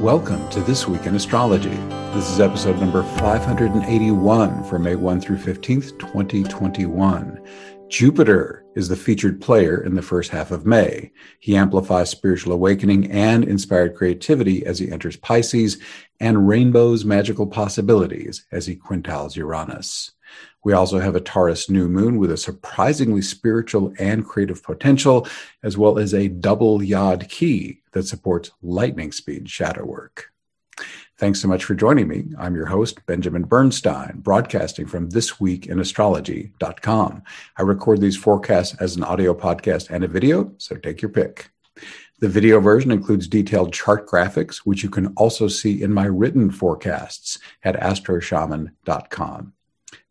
Welcome to This Week in Astrology. This is episode number 581 for May 1 through 15th, 2021. Jupiter is the featured player in the first half of May. He amplifies spiritual awakening and inspired creativity as he enters Pisces and rainbows magical possibilities as he quintiles Uranus. We also have a Taurus new moon with a surprisingly spiritual and creative potential, as well as a double yod key that supports lightning speed shadow work. Thanks so much for joining me. I'm your host, Benjamin Bernstein, broadcasting from thisweekinastrology.com. I record these forecasts as an audio podcast and a video, so take your pick. The video version includes detailed chart graphics, which you can also see in my written forecasts at astroshaman.com.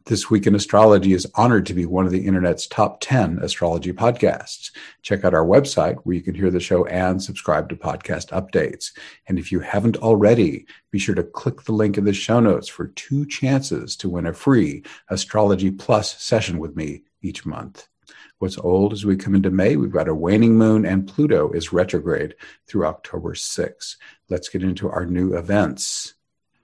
This Week in Astrology is honored to be one of the internet's top 10 astrology podcasts. Check out our website where you can hear the show and subscribe to podcast updates. And if you haven't already, be sure to click the link in the show notes for two chances to win a free Astrology Plus session with me each month. What's old as we come into May, we've got a waning moon and Pluto is retrograde through October 6th. Let's get into our new events.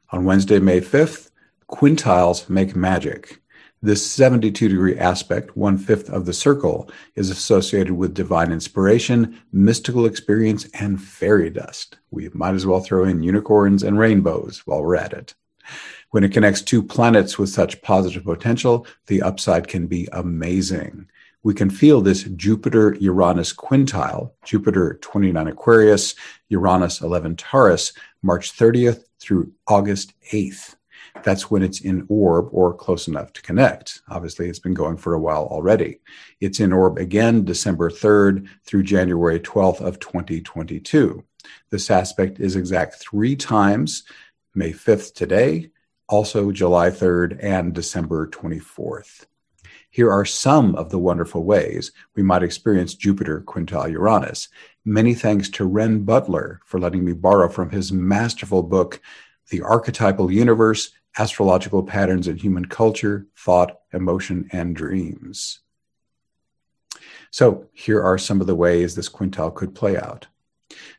On Wednesday, May 5th, Quintiles make magic. This 72 degree aspect, one fifth of the circle, is associated with divine inspiration, mystical experience, and fairy dust. We might as well throw in unicorns and rainbows while we're at it. When it connects two planets with such positive potential, the upside can be amazing. We can feel this Jupiter Uranus quintile, Jupiter 29 Aquarius, Uranus 11 Taurus, March 30th through August 8th that's when it's in orb or close enough to connect. Obviously, it's been going for a while already. It's in orb again December 3rd through January 12th of 2022. This aspect is exact three times May 5th today, also July 3rd and December 24th. Here are some of the wonderful ways we might experience Jupiter quintile Uranus. Many thanks to Renn Butler for letting me borrow from his masterful book, The Archetypal Universe astrological patterns in human culture, thought, emotion, and dreams. So, here are some of the ways this quintile could play out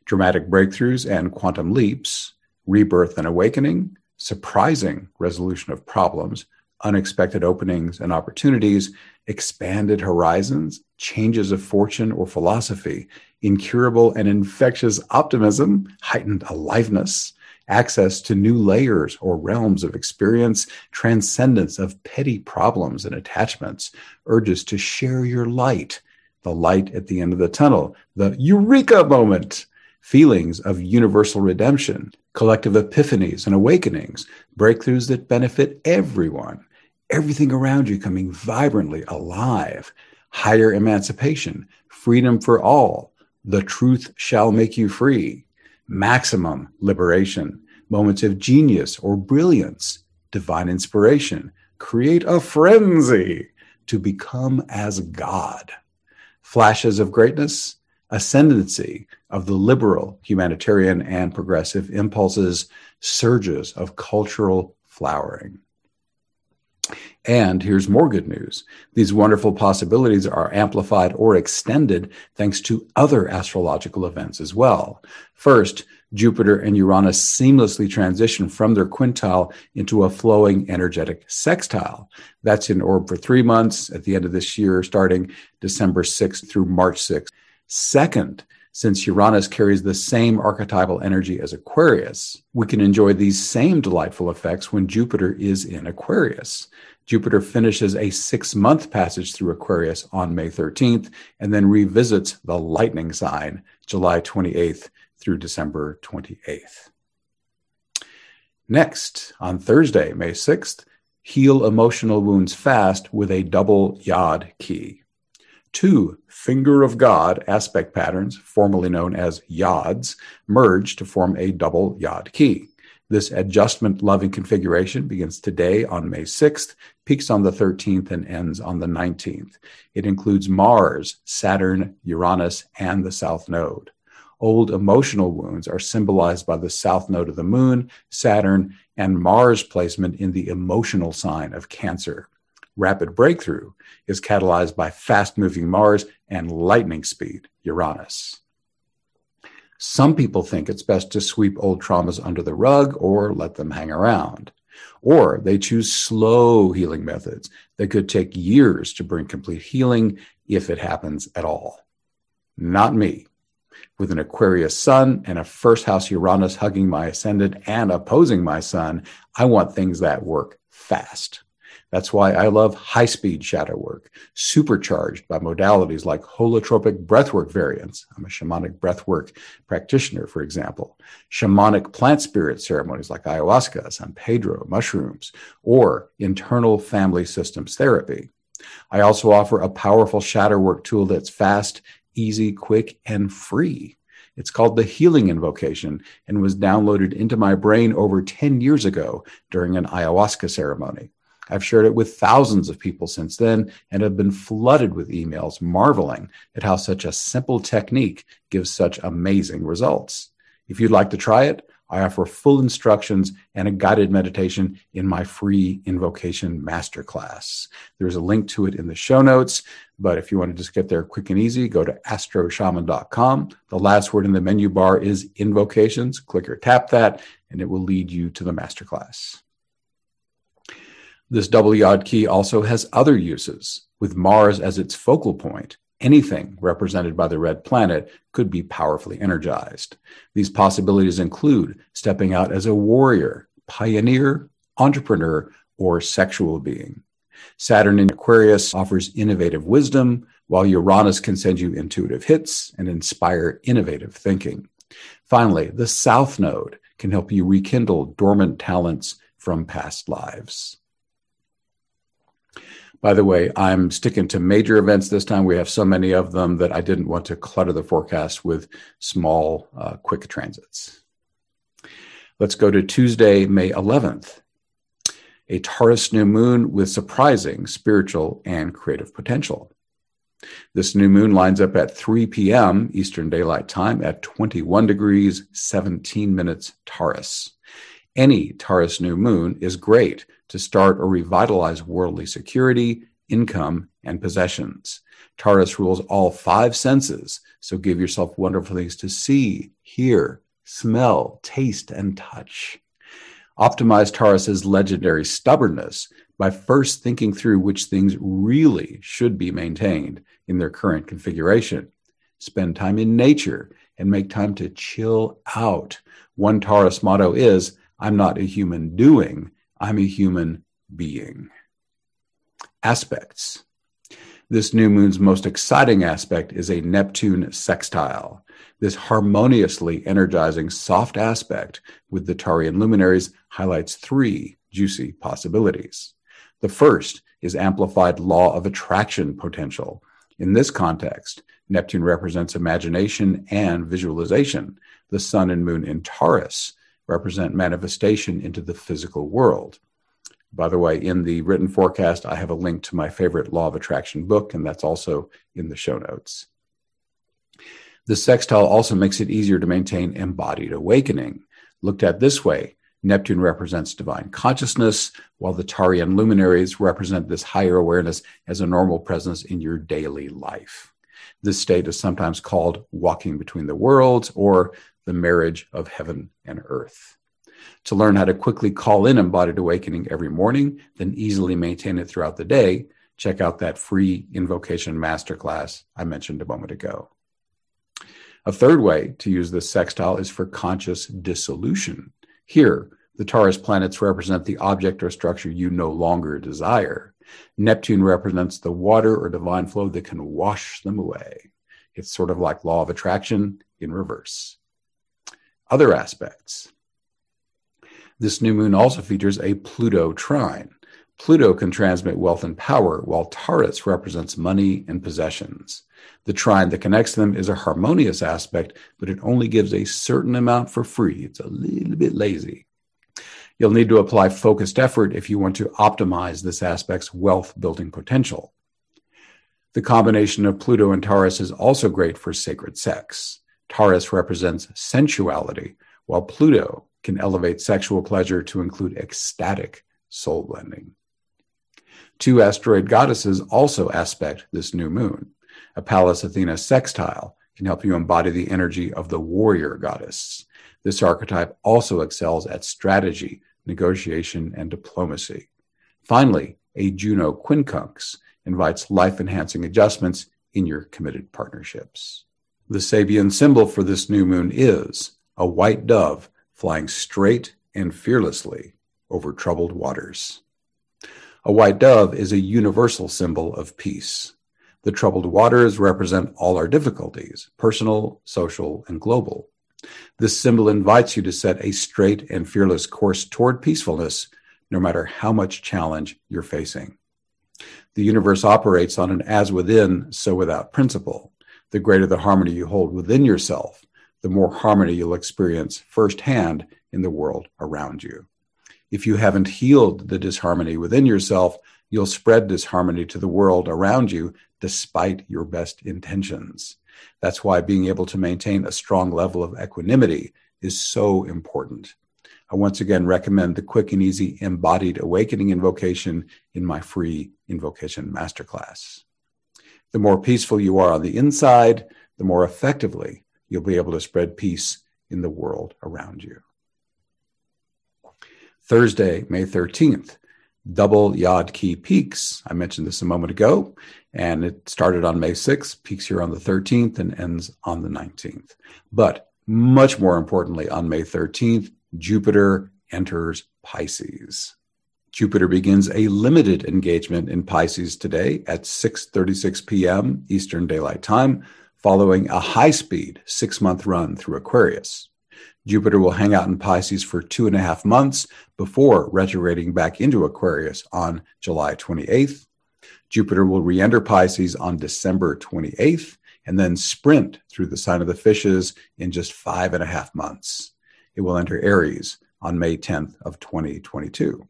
dramatic breakthroughs and quantum leaps, rebirth and awakening, surprising resolution of problems, unexpected openings and opportunities, expanded horizons, changes of fortune or philosophy, incurable and infectious optimism, heightened aliveness, access to new layers or realms of experience, transcendence of petty problems and attachments, urges to share your light, the light at the end of the tunnel, the eureka moment, feelings of universal redemption, collective epiphanies and awakenings, breakthroughs that benefit everyone, everything around you coming vibrantly alive, higher emancipation, freedom for all, the truth shall make you free, maximum liberation, moments of genius or brilliance, divine inspiration, create a frenzy to become as God. Flashes of greatness, ascendancy of the liberal, humanitarian, and progressive impulses, surges of cultural flowering. And here's more good news. These wonderful possibilities are amplified or extended thanks to other astrological events as well. First, Jupiter and Uranus seamlessly transition from their quintile into a flowing energetic sextile. That's in orb for three months at the end of this year, starting December 6th through March 6th. Second, since Uranus carries the same archetypal energy as Aquarius, we can enjoy these same delightful effects when Jupiter is in Aquarius. Jupiter finishes a six month passage through Aquarius on May 13th and then revisits the lightning sign July 28th through December 28th. Next, on Thursday, May 6th, heal emotional wounds fast with a double yod key. Two finger of God aspect patterns, formerly known as yods, merge to form a double yod key. This adjustment loving configuration begins today on May 6th, peaks on the 13th, and ends on the 19th. It includes Mars, Saturn, Uranus, and the South Node. Old emotional wounds are symbolized by the south node of the moon, Saturn, and Mars placement in the emotional sign of Cancer. Rapid breakthrough is catalyzed by fast moving Mars and lightning speed Uranus. Some people think it's best to sweep old traumas under the rug or let them hang around. Or they choose slow healing methods that could take years to bring complete healing if it happens at all. Not me. With an Aquarius sun and a first house Uranus hugging my ascendant and opposing my sun, I want things that work fast. That's why I love high speed shadow work, supercharged by modalities like holotropic breathwork variants. I'm a shamanic breathwork practitioner, for example, shamanic plant spirit ceremonies like ayahuasca, San Pedro, mushrooms, or internal family systems therapy. I also offer a powerful shadow work tool that's fast, easy, quick, and free. It's called the Healing Invocation and was downloaded into my brain over 10 years ago during an ayahuasca ceremony. I've shared it with thousands of people since then and have been flooded with emails marveling at how such a simple technique gives such amazing results. If you'd like to try it, I offer full instructions and a guided meditation in my free invocation masterclass. There's a link to it in the show notes, but if you want to just get there quick and easy, go to astroshaman.com. The last word in the menu bar is invocations. Click or tap that, and it will lead you to the masterclass. This double yod key also has other uses. With Mars as its focal point, anything represented by the red planet could be powerfully energized. These possibilities include stepping out as a warrior, pioneer, entrepreneur, or sexual being. Saturn in Aquarius offers innovative wisdom, while Uranus can send you intuitive hits and inspire innovative thinking. Finally, the South Node can help you rekindle dormant talents from past lives. By the way, I'm sticking to major events this time. We have so many of them that I didn't want to clutter the forecast with small, uh, quick transits. Let's go to Tuesday, May 11th. A Taurus new moon with surprising spiritual and creative potential. This new moon lines up at 3 p.m. Eastern Daylight Time at 21 degrees, 17 minutes Taurus. Any Taurus new moon is great to start or revitalize worldly security, income, and possessions. Taurus rules all five senses, so give yourself wonderful things to see, hear, smell, taste, and touch. Optimize Taurus's legendary stubbornness by first thinking through which things really should be maintained in their current configuration. Spend time in nature and make time to chill out. One Taurus motto is I'm not a human doing, I'm a human being. Aspects. This new moon's most exciting aspect is a Neptune sextile. This harmoniously energizing soft aspect with the Taurean luminaries highlights three juicy possibilities. The first is amplified law of attraction potential. In this context, Neptune represents imagination and visualization. The sun and moon in Taurus represent manifestation into the physical world. By the way, in the written forecast, I have a link to my favorite law of attraction book, and that's also in the show notes. The sextile also makes it easier to maintain embodied awakening. Looked at this way, Neptune represents divine consciousness, while the Taurean luminaries represent this higher awareness as a normal presence in your daily life. This state is sometimes called walking between the worlds or the marriage of heaven and earth. To learn how to quickly call in embodied awakening every morning, then easily maintain it throughout the day, check out that free invocation masterclass I mentioned a moment ago. A third way to use this sextile is for conscious dissolution. Here, the Taurus planets represent the object or structure you no longer desire. Neptune represents the water or divine flow that can wash them away. It's sort of like law of attraction in reverse. Other aspects. This new moon also features a Pluto trine. Pluto can transmit wealth and power, while Taurus represents money and possessions. The trine that connects them is a harmonious aspect, but it only gives a certain amount for free. It's a little bit lazy. You'll need to apply focused effort if you want to optimize this aspect's wealth building potential. The combination of Pluto and Taurus is also great for sacred sex. Taurus represents sensuality, while Pluto can elevate sexual pleasure to include ecstatic soul blending. Two asteroid goddesses also aspect this new moon. A Pallas Athena sextile can help you embody the energy of the warrior goddess. This archetype also excels at strategy, negotiation, and diplomacy. Finally, a Juno quincunx invites life enhancing adjustments in your committed partnerships. The Sabian symbol for this new moon is a white dove flying straight and fearlessly over troubled waters. A white dove is a universal symbol of peace. The troubled waters represent all our difficulties, personal, social, and global. This symbol invites you to set a straight and fearless course toward peacefulness, no matter how much challenge you're facing. The universe operates on an as within, so without principle. The greater the harmony you hold within yourself, the more harmony you'll experience firsthand in the world around you. If you haven't healed the disharmony within yourself, you'll spread disharmony to the world around you despite your best intentions. That's why being able to maintain a strong level of equanimity is so important. I once again recommend the quick and easy embodied awakening invocation in my free invocation masterclass. The more peaceful you are on the inside, the more effectively you'll be able to spread peace in the world around you. Thursday, May 13th, double Yod Key peaks. I mentioned this a moment ago, and it started on May 6th, peaks here on the 13th, and ends on the 19th. But much more importantly, on May 13th, Jupiter enters Pisces. Jupiter begins a limited engagement in Pisces today at 6:36 p.m. Eastern Daylight Time, following a high-speed six-month run through Aquarius. Jupiter will hang out in Pisces for two and a half months before retrograding back into Aquarius on July 28th. Jupiter will re enter Pisces on December 28th and then sprint through the sign of the fishes in just five and a half months. It will enter Aries on May 10th of 2022.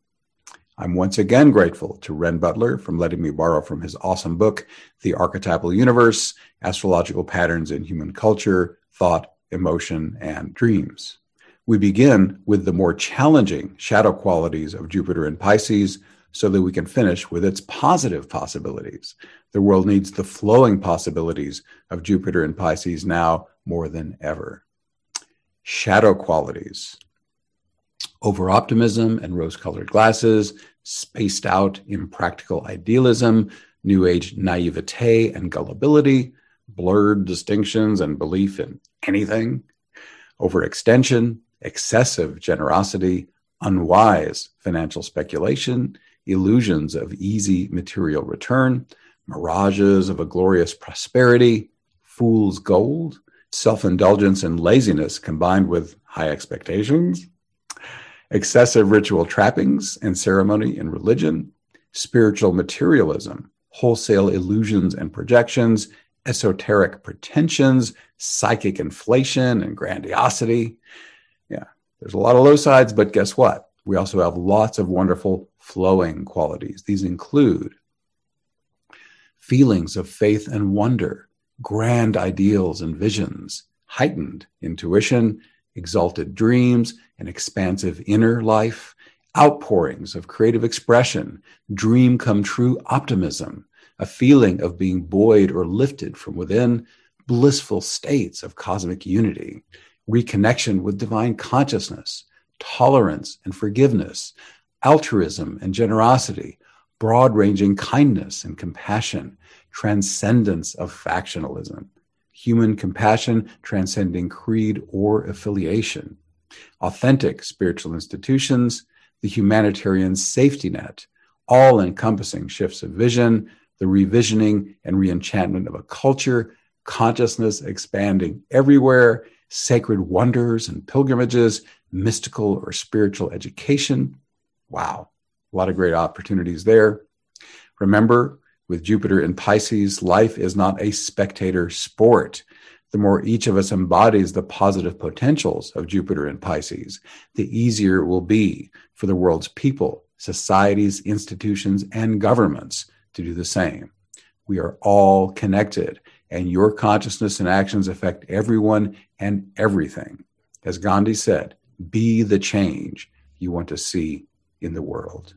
I'm once again grateful to Renn Butler for letting me borrow from his awesome book, The Archetypal Universe Astrological Patterns in Human Culture, Thought, emotion, and dreams. We begin with the more challenging shadow qualities of Jupiter in Pisces so that we can finish with its positive possibilities. The world needs the flowing possibilities of Jupiter in Pisces now more than ever. Shadow qualities over optimism and rose colored glasses, spaced out impractical idealism, new age naivete and gullibility, blurred distinctions and belief in anything, overextension, excessive generosity, unwise financial speculation, illusions of easy material return, mirages of a glorious prosperity, fool's gold, self indulgence and laziness combined with high expectations, excessive ritual trappings and ceremony in religion, spiritual materialism, wholesale illusions and projections, esoteric pretensions, psychic inflation, and grandiosity. Yeah, there's a lot of low sides, but guess what? We also have lots of wonderful flowing qualities. These include feelings of faith and wonder, grand ideals and visions, heightened intuition, exalted dreams, an expansive inner life, outpourings of creative expression, dream come true optimism, a feeling of being buoyed or lifted from within, blissful states of cosmic unity, reconnection with divine consciousness, tolerance and forgiveness, altruism and generosity, broad ranging kindness and compassion, transcendence of factionalism, human compassion transcending creed or affiliation, authentic spiritual institutions, the humanitarian safety net, all encompassing shifts of vision, the revisioning and reenchantment of a culture, consciousness expanding everywhere, sacred wonders and pilgrimages, mystical or spiritual education. Wow, a lot of great opportunities there. Remember, with Jupiter in Pisces, life is not a spectator sport. The more each of us embodies the positive potentials of Jupiter in Pisces, the easier it will be for the world's people, societies, institutions, and governments to do the same. We are all connected, and your consciousness and actions affect everyone and everything. As Gandhi said, be the change you want to see in the world.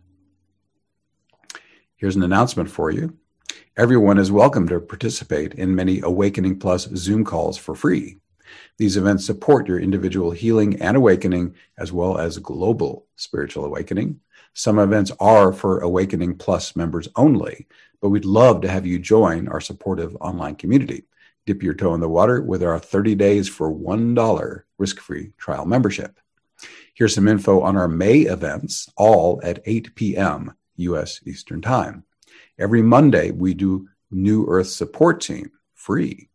Here's an announcement for you. Everyone is welcome to participate in many Awakening Plus Zoom calls for free. These events support your individual healing and awakening, as well as global spiritual awakening. Some events are for Awakening Plus members only, but we'd love to have you join our supportive online community. Dip your toe in the water with our 30 days for $1 risk free trial membership. Here's some info on our May events, all at 8 p.m. U.S. Eastern Time. Every Monday, we do New Earth Support Team free.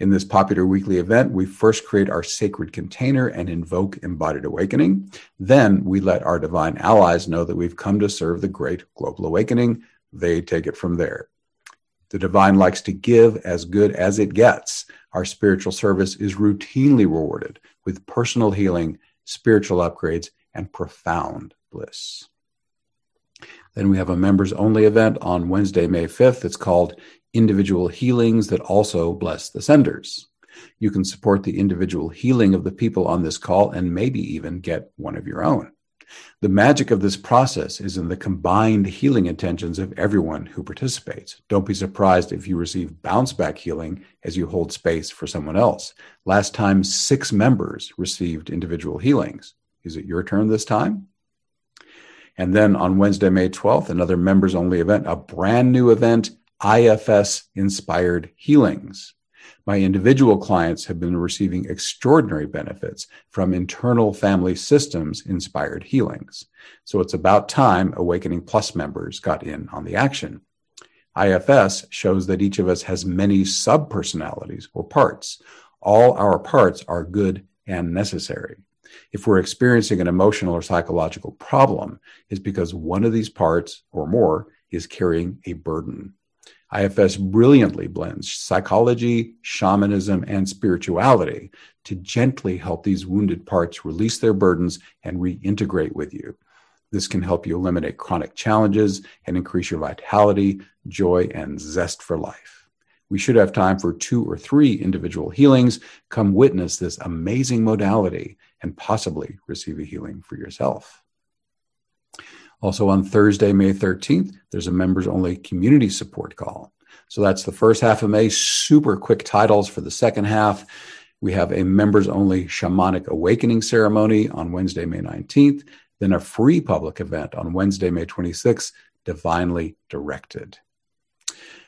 In this popular weekly event, we first create our sacred container and invoke embodied awakening. Then we let our divine allies know that we've come to serve the great global awakening. They take it from there. The divine likes to give as good as it gets. Our spiritual service is routinely rewarded with personal healing, spiritual upgrades, and profound bliss. Then we have a members only event on Wednesday, May 5th. It's called Individual Healings that also bless the senders. You can support the individual healing of the people on this call and maybe even get one of your own. The magic of this process is in the combined healing intentions of everyone who participates. Don't be surprised if you receive bounce back healing as you hold space for someone else. Last time, six members received individual healings. Is it your turn this time? And then on Wednesday, May 12th, another members only event, a brand new event, IFS Inspired Healings. My individual clients have been receiving extraordinary benefits from internal family systems inspired healings. So it's about time Awakening Plus members got in on the action. IFS shows that each of us has many subpersonalities or parts. All our parts are good and necessary. If we're experiencing an emotional or psychological problem, it's because one of these parts or more is carrying a burden. IFS brilliantly blends psychology, shamanism, and spirituality to gently help these wounded parts release their burdens and reintegrate with you. This can help you eliminate chronic challenges and increase your vitality, joy, and zest for life. We should have time for two or three individual healings. Come witness this amazing modality and possibly receive a healing for yourself. Also, on Thursday, May 13th, there's a members only community support call. So that's the first half of May. Super quick titles for the second half. We have a members only shamanic awakening ceremony on Wednesday, May 19th, then a free public event on Wednesday, May 26th, divinely directed.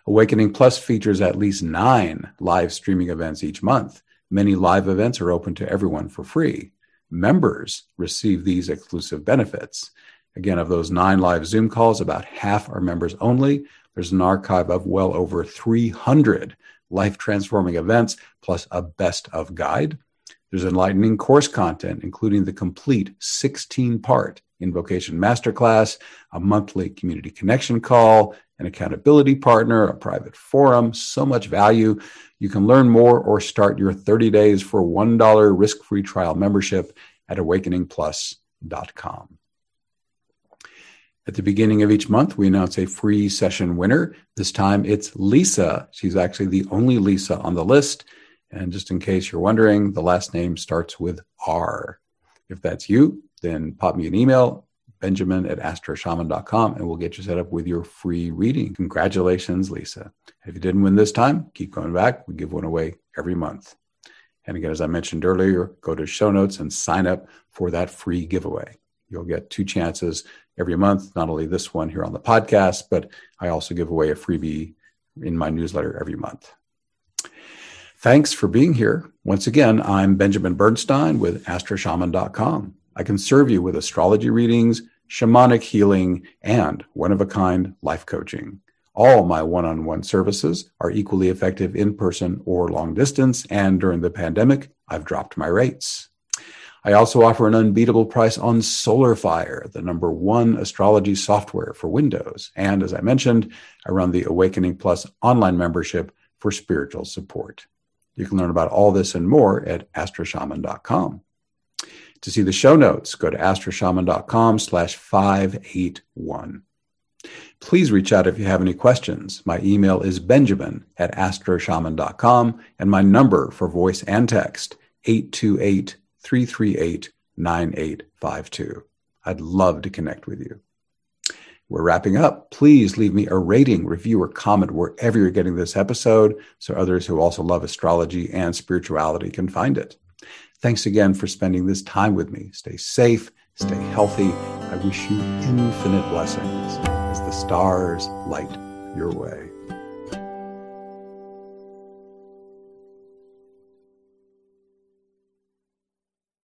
Awakening Plus features at least nine live streaming events each month. Many live events are open to everyone for free. Members receive these exclusive benefits. Again, of those nine live Zoom calls, about half are members only. There's an archive of well over 300 life transforming events, plus a best of guide. There's enlightening course content, including the complete 16 part invocation masterclass, a monthly community connection call, an accountability partner, a private forum, so much value. You can learn more or start your 30 days for $1 risk free trial membership at awakeningplus.com. At the beginning of each month, we announce a free session winner. This time it's Lisa. She's actually the only Lisa on the list. And just in case you're wondering, the last name starts with R. If that's you, then pop me an email, benjamin at astroshaman.com, and we'll get you set up with your free reading. Congratulations, Lisa. If you didn't win this time, keep going back. We give one away every month. And again, as I mentioned earlier, go to show notes and sign up for that free giveaway. You'll get two chances every month, not only this one here on the podcast, but I also give away a freebie in my newsletter every month. Thanks for being here. Once again, I'm Benjamin Bernstein with astroshaman.com. I can serve you with astrology readings, shamanic healing, and one of a kind life coaching. All my one on one services are equally effective in person or long distance, and during the pandemic, I've dropped my rates. I also offer an unbeatable price on SolarFire, the number one astrology software for Windows. And as I mentioned, I run the Awakening Plus online membership for spiritual support. You can learn about all this and more at astroshaman.com. To see the show notes, go to astroshaman.com slash 581. Please reach out if you have any questions. My email is benjamin at astroshaman.com and my number for voice and text, 828 338 9852. I'd love to connect with you. We're wrapping up. Please leave me a rating, review, or comment wherever you're getting this episode so others who also love astrology and spirituality can find it. Thanks again for spending this time with me. Stay safe, stay healthy. I wish you infinite blessings as the stars light your way.